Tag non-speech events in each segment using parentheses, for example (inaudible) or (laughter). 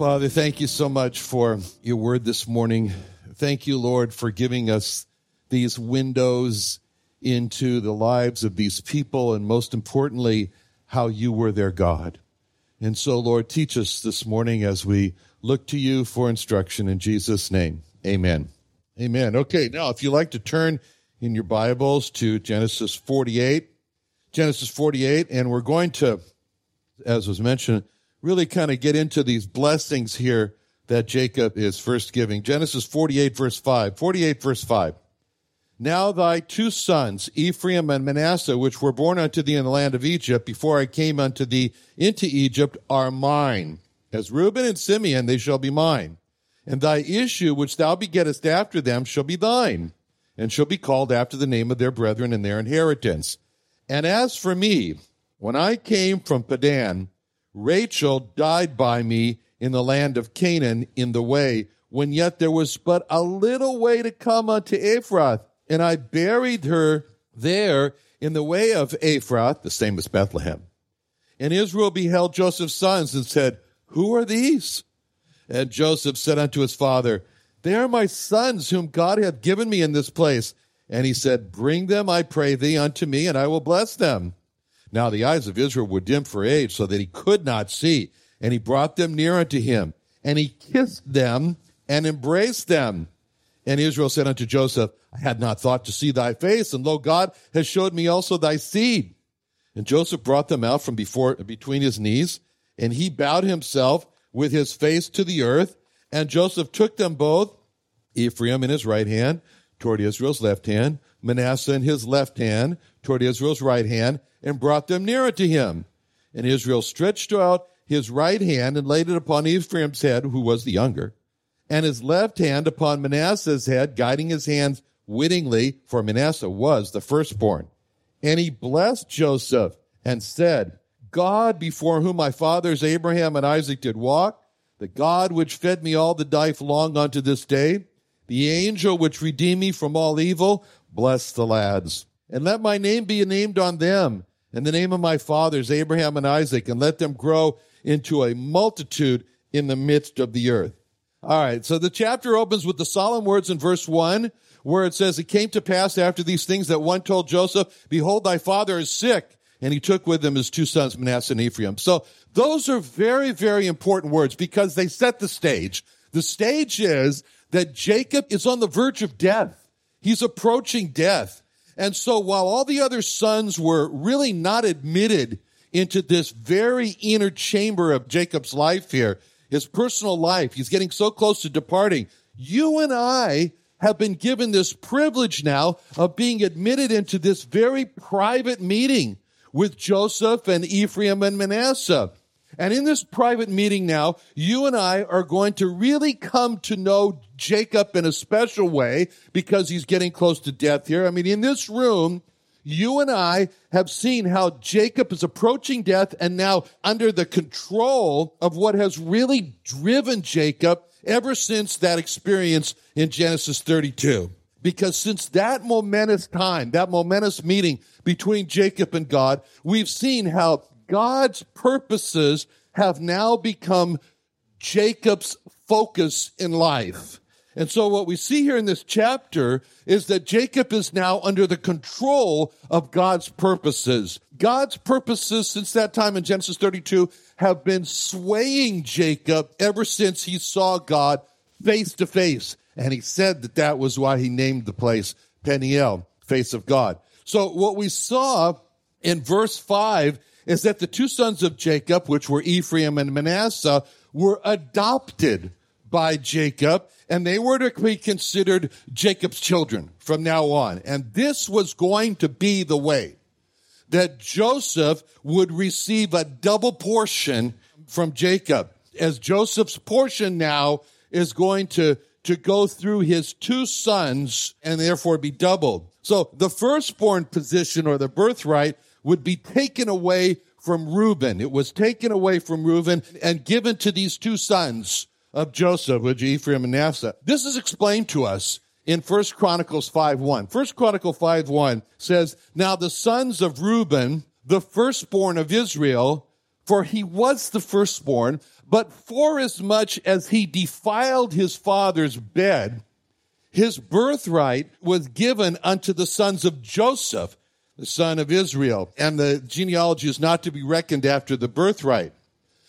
Father, thank you so much for your word this morning. Thank you, Lord, for giving us these windows into the lives of these people and most importantly, how you were their God. And so, Lord, teach us this morning as we look to you for instruction in Jesus' name. Amen. Amen. Okay, now if you like to turn in your Bibles to Genesis 48, Genesis 48, and we're going to, as was mentioned, really kind of get into these blessings here that Jacob is first giving. Genesis 48 verse 5. 48 verse 5. Now thy two sons, Ephraim and Manasseh, which were born unto thee in the land of Egypt, before I came unto thee into Egypt, are mine. As Reuben and Simeon, they shall be mine. And thy issue, which thou begettest after them, shall be thine, and shall be called after the name of their brethren and their inheritance. And as for me, when I came from Padan, Rachel died by me in the land of Canaan in the way, when yet there was but a little way to come unto Ephrath, and I buried her there in the way of Ephrath, the same as Bethlehem. And Israel beheld Joseph's sons and said, Who are these? And Joseph said unto his father, They are my sons whom God hath given me in this place. And he said, Bring them, I pray thee, unto me, and I will bless them. Now the eyes of Israel were dim for age, so that he could not see. And he brought them near unto him, and he kissed them and embraced them. And Israel said unto Joseph, I had not thought to see thy face, and lo, God has showed me also thy seed. And Joseph brought them out from before, between his knees, and he bowed himself with his face to the earth. And Joseph took them both, Ephraim in his right hand, toward Israel's left hand, Manasseh in his left hand, toward Israel's right hand, and brought them nearer to him. And Israel stretched out his right hand and laid it upon Ephraim's head, who was the younger, and his left hand upon Manasseh's head, guiding his hands wittingly, for Manasseh was the firstborn. And he blessed Joseph and said, God before whom my fathers Abraham and Isaac did walk, the God which fed me all the life long unto this day, the angel which redeemed me from all evil, bless the lads. And let my name be named on them in the name of my fathers, Abraham and Isaac, and let them grow into a multitude in the midst of the earth. All right. So the chapter opens with the solemn words in verse one, where it says, it came to pass after these things that one told Joseph, behold, thy father is sick. And he took with him his two sons, Manasseh and Ephraim. So those are very, very important words because they set the stage. The stage is that Jacob is on the verge of death. He's approaching death. And so while all the other sons were really not admitted into this very inner chamber of Jacob's life here, his personal life, he's getting so close to departing. You and I have been given this privilege now of being admitted into this very private meeting with Joseph and Ephraim and Manasseh. And in this private meeting now, you and I are going to really come to know Jacob in a special way because he's getting close to death here. I mean, in this room, you and I have seen how Jacob is approaching death and now under the control of what has really driven Jacob ever since that experience in Genesis 32. Because since that momentous time, that momentous meeting between Jacob and God, we've seen how God's purposes have now become Jacob's focus in life. And so what we see here in this chapter is that Jacob is now under the control of God's purposes. God's purposes since that time in Genesis 32 have been swaying Jacob ever since he saw God face to face. And he said that that was why he named the place Peniel, face of God. So what we saw in verse five is that the two sons of Jacob, which were Ephraim and Manasseh, were adopted by Jacob and they were to be considered Jacob's children from now on. And this was going to be the way that Joseph would receive a double portion from Jacob as Joseph's portion now is going to, to go through his two sons and therefore be doubled. So the firstborn position or the birthright would be taken away from Reuben. It was taken away from Reuben and given to these two sons of Joseph, which Ephraim and Manasseh. This is explained to us in 1 Chronicles 5 1. 1 Chronicle 5 1 says, Now the sons of Reuben, the firstborn of Israel, for he was the firstborn, but forasmuch as he defiled his father's bed, his birthright was given unto the sons of Joseph, the son of Israel. And the genealogy is not to be reckoned after the birthright.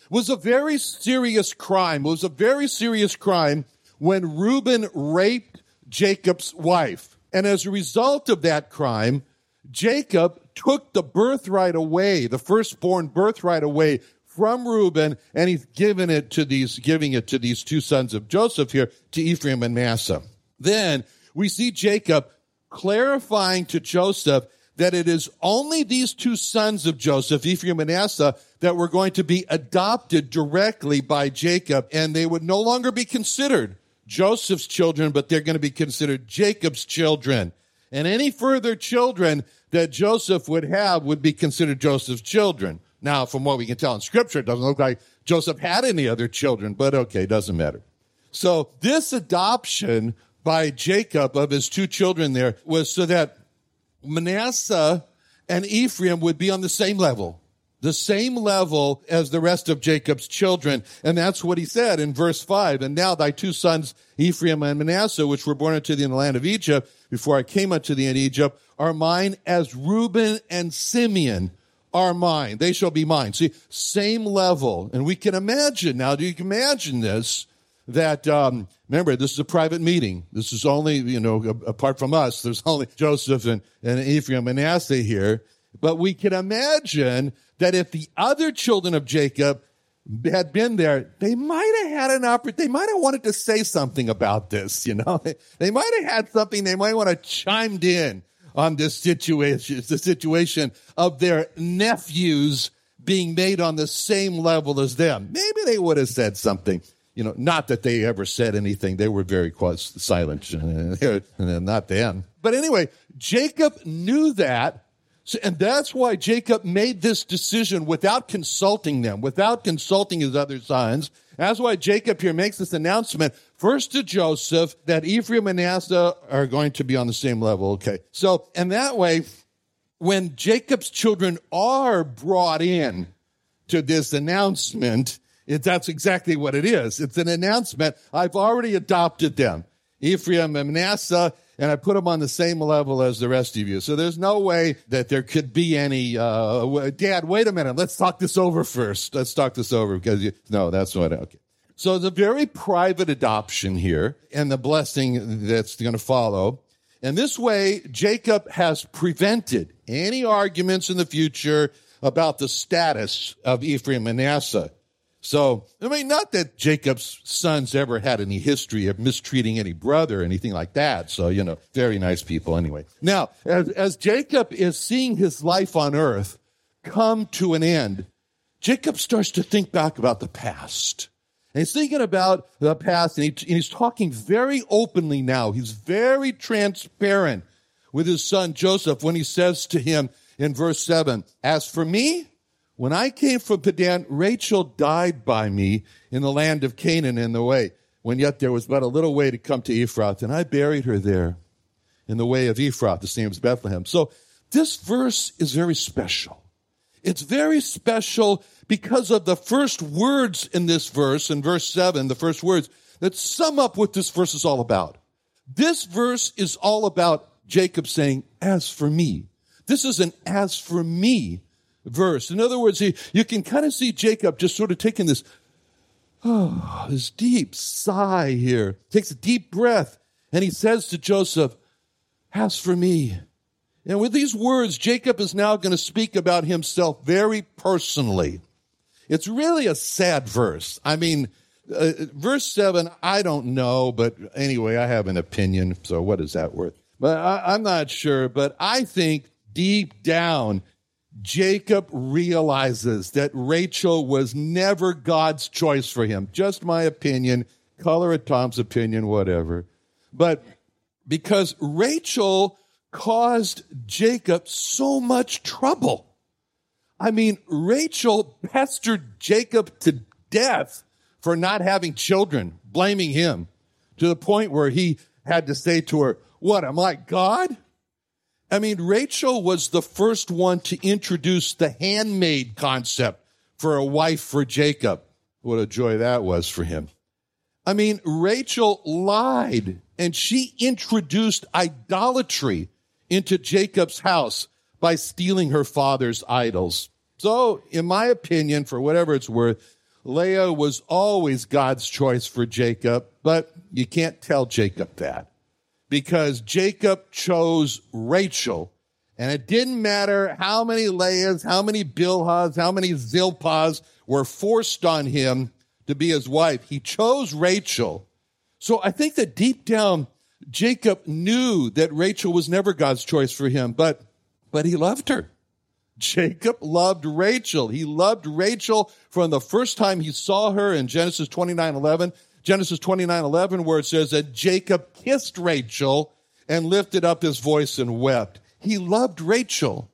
Was a very serious crime. It was a very serious crime when Reuben raped Jacob's wife. And as a result of that crime, Jacob took the birthright away, the firstborn birthright away from Reuben, and he's given it to these, giving it to these two sons of Joseph here, to Ephraim and Manasseh. Then we see Jacob clarifying to Joseph that it is only these two sons of Joseph, Ephraim and Manasseh, that were going to be adopted directly by Jacob, and they would no longer be considered Joseph's children, but they're going to be considered Jacob's children. And any further children that Joseph would have would be considered Joseph's children. Now, from what we can tell in scripture, it doesn't look like Joseph had any other children, but okay, doesn't matter. So this adoption by Jacob of his two children there was so that Manasseh and Ephraim would be on the same level the same level as the rest of Jacob's children. And that's what he said in verse five. And now thy two sons, Ephraim and Manasseh, which were born unto thee in the land of Egypt, before I came unto thee in Egypt, are mine as Reuben and Simeon are mine. They shall be mine. See, same level. And we can imagine now, do you imagine this? That, um, remember, this is a private meeting. This is only, you know, apart from us, there's (laughs) only Joseph and, and Ephraim and Manasseh here. But we can imagine that if the other children of Jacob had been there, they might have had an opportunity. They might have wanted to say something about this, you know. (laughs) They might have had something. They might want to chimed in on this situation, the situation of their nephews being made on the same level as them. Maybe they would have said something. You know, not that they ever said anything. They were very quiet, silent. (laughs) not them. But anyway, Jacob knew that and that's why Jacob made this decision without consulting them, without consulting his other sons. That's why Jacob here makes this announcement first to Joseph that Ephraim and Manasseh are going to be on the same level. Okay. So, and that way, when Jacob's children are brought in to this announcement, that's exactly what it is. It's an announcement. I've already adopted them. Ephraim and Manasseh and I put them on the same level as the rest of you. So there's no way that there could be any, uh, dad, wait a minute. Let's talk this over first. Let's talk this over because you, no, that's what, okay. So it's a very private adoption here and the blessing that's going to follow. And this way, Jacob has prevented any arguments in the future about the status of Ephraim and Manasseh. So, I mean, not that Jacob's sons ever had any history of mistreating any brother or anything like that. So, you know, very nice people anyway. Now, as, as Jacob is seeing his life on earth come to an end, Jacob starts to think back about the past. And he's thinking about the past and, he, and he's talking very openly now. He's very transparent with his son Joseph when he says to him in verse seven, as for me, when I came from Padan, Rachel died by me in the land of Canaan in the way, when yet there was but a little way to come to Ephrath, and I buried her there in the way of Ephrath, the same as Bethlehem. So this verse is very special. It's very special because of the first words in this verse, in verse 7, the first words that sum up what this verse is all about. This verse is all about Jacob saying, as for me. This is an as for me verse. In other words, he, you can kind of see Jacob just sort of taking this Oh, (sighs) this deep sigh here. Takes a deep breath. And he says to Joseph, As for me. And with these words, Jacob is now going to speak about himself very personally. It's really a sad verse. I mean, uh, verse 7, I don't know, but anyway, I have an opinion. So what is that worth? But I, I'm not sure. But I think deep down, Jacob realizes that Rachel was never God's choice for him. Just my opinion, color of Tom's opinion, whatever. But because Rachel caused Jacob so much trouble. I mean, Rachel pestered Jacob to death for not having children, blaming him to the point where he had to say to her, What, am I God? I mean, Rachel was the first one to introduce the handmaid concept for a wife for Jacob. What a joy that was for him. I mean, Rachel lied and she introduced idolatry into Jacob's house by stealing her father's idols. So, in my opinion, for whatever it's worth, Leah was always God's choice for Jacob, but you can't tell Jacob that because Jacob chose Rachel. And it didn't matter how many Leahs, how many Bilhahs, how many Zilpahs were forced on him to be his wife. He chose Rachel. So I think that deep down, Jacob knew that Rachel was never God's choice for him, but, but he loved her. Jacob loved Rachel. He loved Rachel from the first time he saw her in Genesis 29 11. Genesis 29 11, where it says that Jacob kissed Rachel and lifted up his voice and wept. He loved Rachel.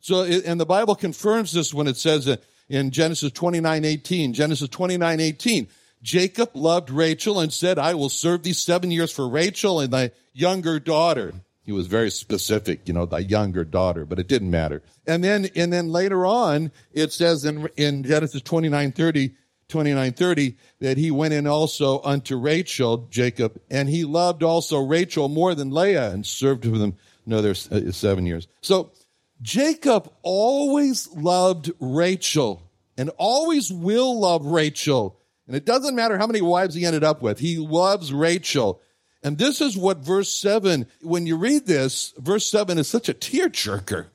So, and the Bible confirms this when it says in Genesis 29 18, Genesis 29 18, Jacob loved Rachel and said, I will serve these seven years for Rachel and thy younger daughter. He was very specific, you know, thy younger daughter, but it didn't matter. And then, and then later on, it says in, in Genesis 29 30, 29 30, that he went in also unto Rachel, Jacob, and he loved also Rachel more than Leah and served with them another uh, seven years. So Jacob always loved Rachel and always will love Rachel and it doesn't matter how many wives he ended up with. He loves Rachel. And this is what verse 7, when you read this, verse 7 is such a tearjerker.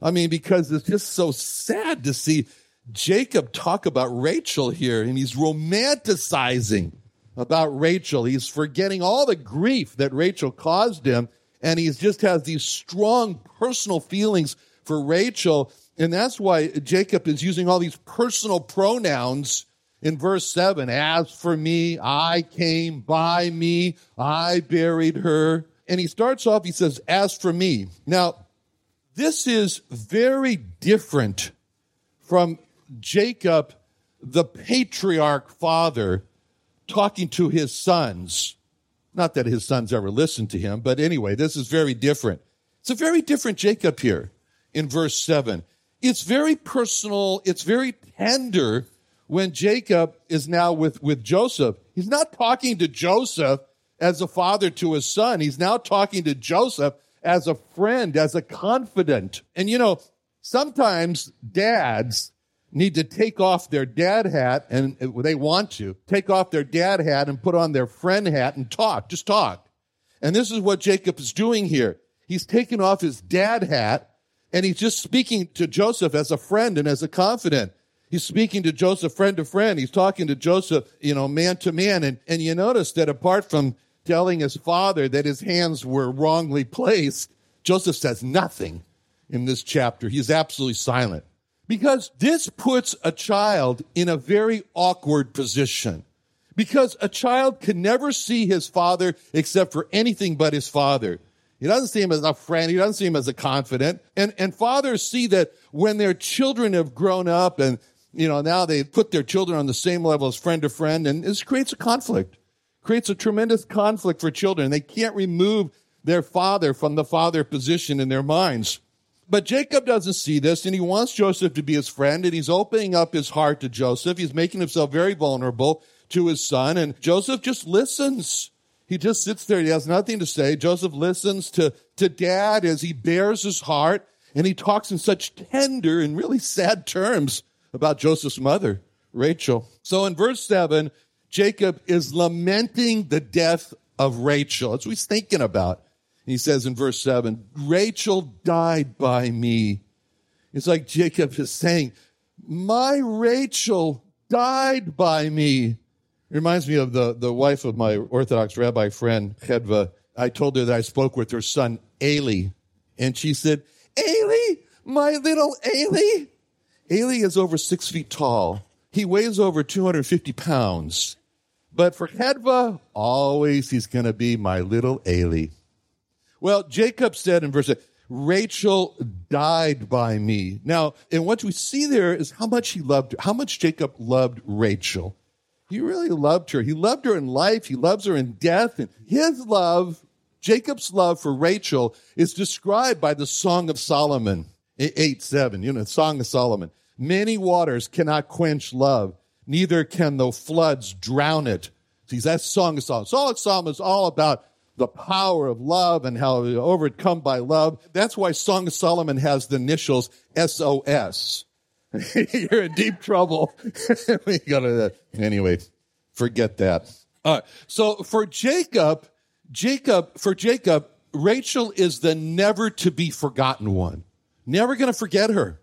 I mean, because it's just so sad to see Jacob talk about Rachel here, and he's romanticizing about Rachel. He's forgetting all the grief that Rachel caused him, and he just has these strong personal feelings for Rachel. And that's why Jacob is using all these personal pronouns in verse 7 As for me, I came by me, I buried her. And he starts off, he says, As for me. Now, this is very different from Jacob, the patriarch father, talking to his sons. Not that his sons ever listened to him, but anyway, this is very different. It's a very different Jacob here in verse 7. It's very personal, it's very tender when Jacob is now with, with Joseph, he's not talking to Joseph as a father to his son. He's now talking to Joseph as a friend, as a confidant. And you know, sometimes dads need to take off their dad hat and uh, they want to take off their dad hat and put on their friend hat and talk, just talk. And this is what Jacob is doing here. He's taking off his dad hat and he's just speaking to Joseph as a friend and as a confidant. He's speaking to Joseph friend to friend. He's talking to Joseph, you know, man to man. And, and you notice that apart from telling his father that his hands were wrongly placed, Joseph says nothing in this chapter. He's absolutely silent because this puts a child in a very awkward position because a child can never see his father except for anything but his father. He doesn't see him as a friend. He doesn't see him as a confidant. And, and fathers see that when their children have grown up and you know, now they put their children on the same level as friend to friend, and this creates a conflict, creates a tremendous conflict for children. They can't remove their father from the father position in their minds. But Jacob doesn't see this, and he wants Joseph to be his friend, and he's opening up his heart to Joseph. He's making himself very vulnerable to his son, and Joseph just listens. He just sits there. He has nothing to say. Joseph listens to, to dad as he bears his heart, and he talks in such tender and really sad terms about Joseph's mother, Rachel. So in verse 7, Jacob is lamenting the death of Rachel. That's what he's thinking about. He says in verse 7, Rachel died by me. It's like Jacob is saying, My Rachel died by me. It reminds me of the, the wife of my Orthodox rabbi friend, Chedva. I told her that I spoke with her son, Eli, and she said, Eli, my little Eli. Eli is over six feet tall. He weighs over 250 pounds. But for Chedva, always he's going to be my little Eli. Well, Jacob said in verse 8, Rachel died by me. Now, and what we see there is how much he loved how much Jacob loved Rachel. He really loved her. He loved her in life. He loves her in death. And his love, Jacob's love for Rachel is described by the Song of Solomon, 8 7, you know, Song of Solomon. Many waters cannot quench love, neither can the floods drown it. See, that's Song of Solomon. Song of Solomon is all about the power of love and how overcome by love. That's why Song of Solomon has the initials SOS. (laughs) You're in deep trouble. (laughs) we gotta, anyway, forget that. All right. So for Jacob, Jacob, for Jacob, Rachel is the never to be forgotten one. Never gonna forget her.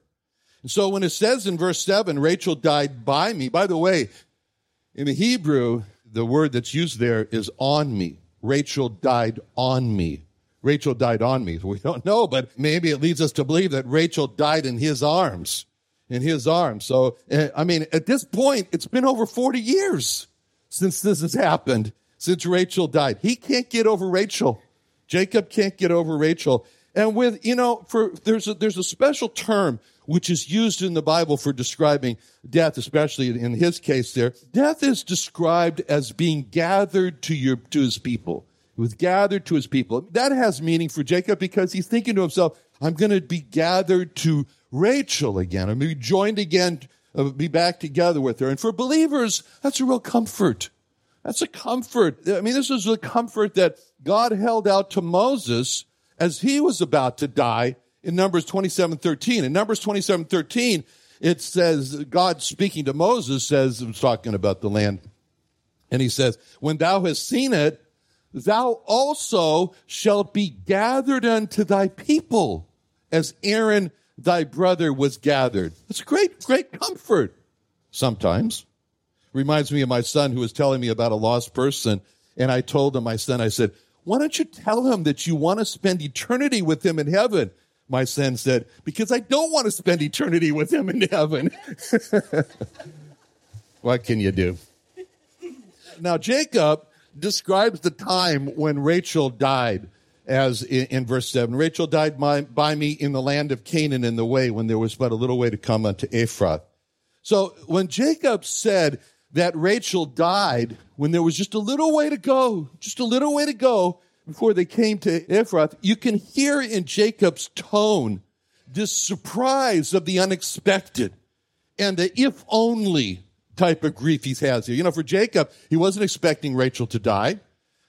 And so when it says in verse 7, Rachel died by me, by the way, in the Hebrew, the word that's used there is on me. Rachel died on me. Rachel died on me. We don't know, but maybe it leads us to believe that Rachel died in his arms. In his arms. So, eh, I mean, at this point, it's been over 40 years since this has happened, since Rachel died. He can't get over Rachel. Jacob can't get over Rachel. And with, you know, for, there's a, there's a special term which is used in the Bible for describing death, especially in his case there. Death is described as being gathered to your, to his people. He was gathered to his people. That has meaning for Jacob because he's thinking to himself, I'm going to be gathered to Rachel again. I'm going to be joined again, uh, be back together with her. And for believers, that's a real comfort. That's a comfort. I mean, this is a comfort that God held out to Moses as he was about to die in Numbers 27, 13. In Numbers 27, 13, it says, God speaking to Moses says, I'm talking about the land. And he says, when thou hast seen it, thou also shalt be gathered unto thy people as Aaron thy brother was gathered. It's great, great comfort sometimes. Reminds me of my son who was telling me about a lost person. And I told him, my son, I said, why don't you tell him that you want to spend eternity with him in heaven? My son said, because I don't want to spend eternity with him in heaven. (laughs) what can you do? Now, Jacob describes the time when Rachel died as in, in verse 7. Rachel died by, by, me in the land of Canaan in the way when there was but a little way to come unto Ephrath. So when Jacob said that Rachel died when there was just a little way to go, just a little way to go, before they came to Ephrath, you can hear in Jacob's tone this surprise of the unexpected and the if only type of grief he has here. You know, for Jacob, he wasn't expecting Rachel to die.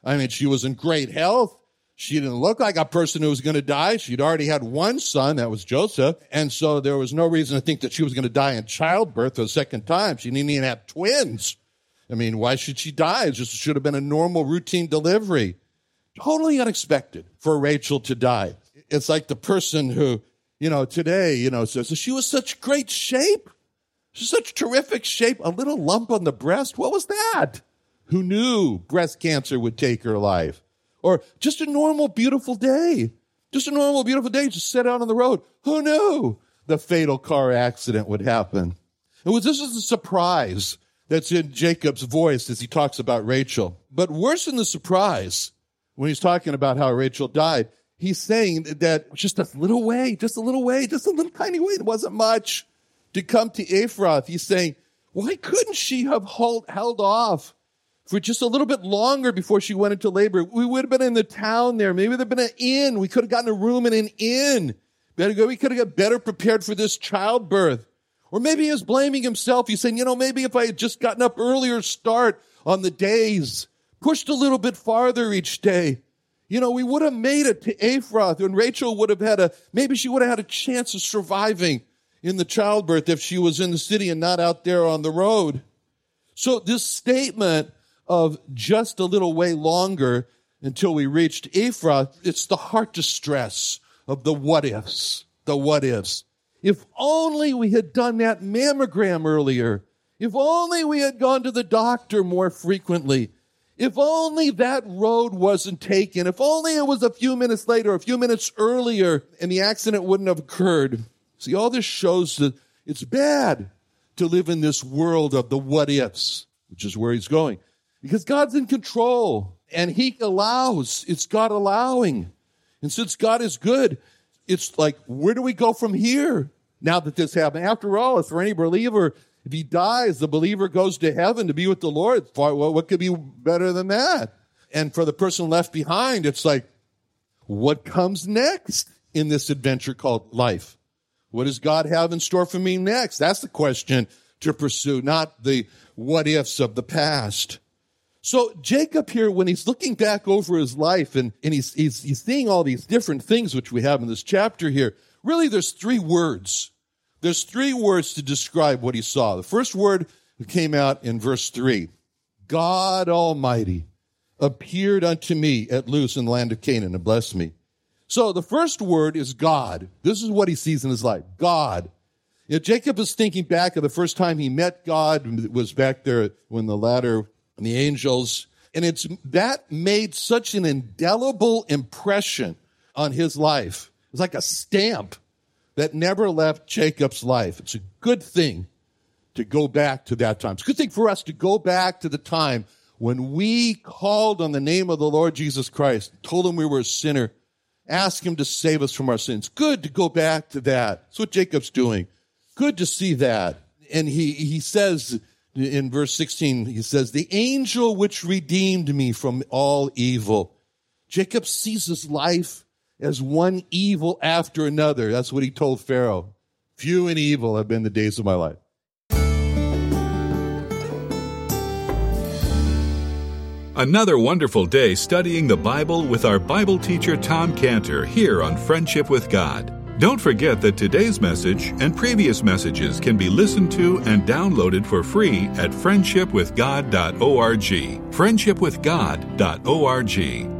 I mean, she was in great health. She didn't look like a person who was going to die. She'd already had one son, that was Joseph. And so there was no reason to think that she was going to die in childbirth the second time. She didn't even have twins. I mean, why should she die? It just should have been a normal routine delivery totally unexpected for Rachel to die. It's like the person who, you know, today, you know, says, she was such great shape. Such terrific shape. A little lump on the breast. What was that? Who knew breast cancer would take her life? Or just a normal, beautiful day. Just a normal, beautiful day. Just sit out on the road. Who knew the fatal car accident would happen? It was, this is a surprise that's in Jacob's voice as he talks about Rachel. But worse than the surprise when he's talking about how Rachel died, he's saying that just a little way, just a little way, just a little tiny way, it wasn't much to come to Ephrath. He's saying, why couldn't she have hold, held off for just a little bit longer before she went into labor? We would have been in the town there. Maybe there'd been an inn. We could have gotten a room in an inn. Better go. We could have got better prepared for this childbirth. Or maybe he was blaming himself. He's saying, you know, maybe if I had just gotten up earlier start on the days, pushed a little bit farther each day. You know, we would have made it to Ephrath and Rachel would have had a, maybe she would have had a chance of surviving in the childbirth if she was in the city and not out there on the road. So this statement of just a little way longer until we reached Ephrath, it's the heart distress of the what ifs, the what ifs. If only we had done that mammogram earlier. If only we had gone to the doctor more frequently. If only that road wasn't taken. If only it was a few minutes later, a few minutes earlier, and the accident wouldn't have occurred. See, all this shows that it's bad to live in this world of the what ifs, which is where he's going. Because God's in control and he allows. It's God allowing. And since God is good, it's like, where do we go from here now that this happened? After all, if for any believer, if he dies, the believer goes to heaven to be with the Lord. What could be better than that? And for the person left behind, it's like, what comes next in this adventure called life? What does God have in store for me next? That's the question to pursue, not the what ifs of the past. So Jacob here, when he's looking back over his life and, and he's, he's, he's seeing all these different things which we have in this chapter here, really there's three words. There's three words to describe what he saw. The first word came out in verse three. God Almighty appeared unto me at Luz in the land of Canaan and blessed me. So the first word is God. This is what he sees in his life. God. You know, Jacob is thinking back of the first time he met God was back there when the ladder and the angels. And it's that made such an indelible impression on his life. It's like a stamp that never left Jacob's life. It's a good thing to go back to that time. It's a good thing for us to go back to the time when we called on the name of the Lord Jesus Christ, told him we were a sinner, ask him to save us from our sins. Good to go back to that. That's what Jacob's doing. Good to see that. And he, he says in verse 16, he says, the angel which redeemed me from all evil. Jacob sees his life as one evil after another. That's what he told Pharaoh. Few and evil have been the days of my life. Another wonderful day studying the Bible with our Bible teacher Tom Cantor here on Friendship with God. Don't forget that today's message and previous messages can be listened to and downloaded for free at friendshipwithgod.org. Friendshipwithgod.org.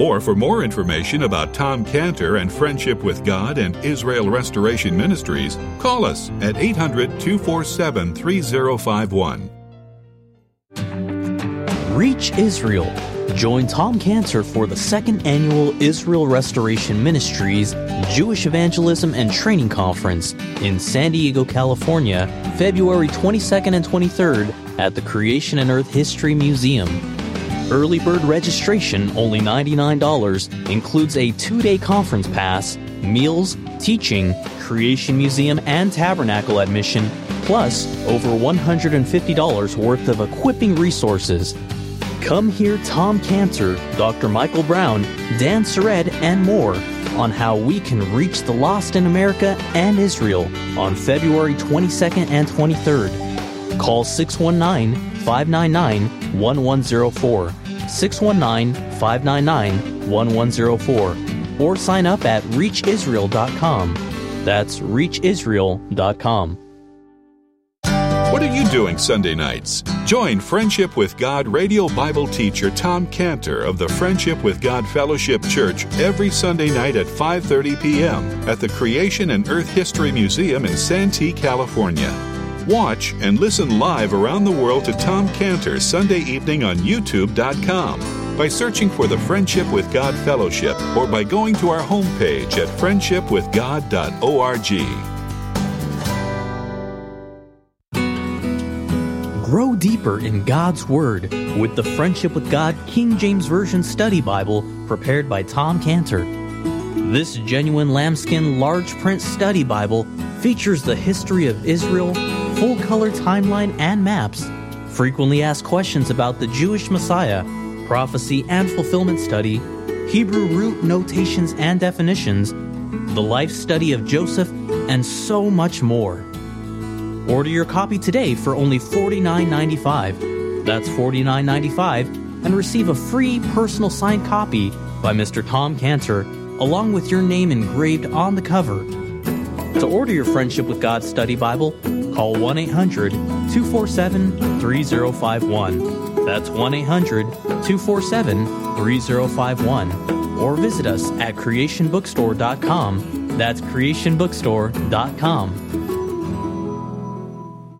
Or for more information about Tom Cantor and Friendship with God and Israel Restoration Ministries, call us at 800 247 3051. Reach Israel. Join Tom Cantor for the second annual Israel Restoration Ministries Jewish Evangelism and Training Conference in San Diego, California, February 22nd and 23rd at the Creation and Earth History Museum. Early bird registration, only $99, includes a two day conference pass, meals, teaching, Creation Museum, and Tabernacle admission, plus over $150 worth of equipping resources. Come hear Tom Cantor, Dr. Michael Brown, Dan Sered, and more on how we can reach the lost in America and Israel on February 22nd and 23rd. Call 619 599 1104. 619 599 1104. Or sign up at reachisrael.com. That's reachisrael.com. What are you doing Sunday nights? Join Friendship with God radio Bible teacher Tom Cantor of the Friendship with God Fellowship Church every Sunday night at 5:30 p.m. at the Creation and Earth History Museum in Santee, California. Watch and listen live around the world to Tom Cantor Sunday evening on youtube.com. by searching for the Friendship with God Fellowship or by going to our homepage at friendshipwithgod.org. Grow deeper in God's Word with the Friendship with God King James Version Study Bible prepared by Tom Cantor. This genuine lambskin large print study Bible features the history of Israel, full color timeline and maps, frequently asked questions about the Jewish Messiah, prophecy and fulfillment study, Hebrew root notations and definitions, the life study of Joseph, and so much more. Order your copy today for only $49.95. That's $49.95 and receive a free personal signed copy by Mr. Tom Cantor, along with your name engraved on the cover. To order your Friendship with God study Bible, call 1 800 247 3051. That's 1 800 247 3051. Or visit us at creationbookstore.com. That's creationbookstore.com.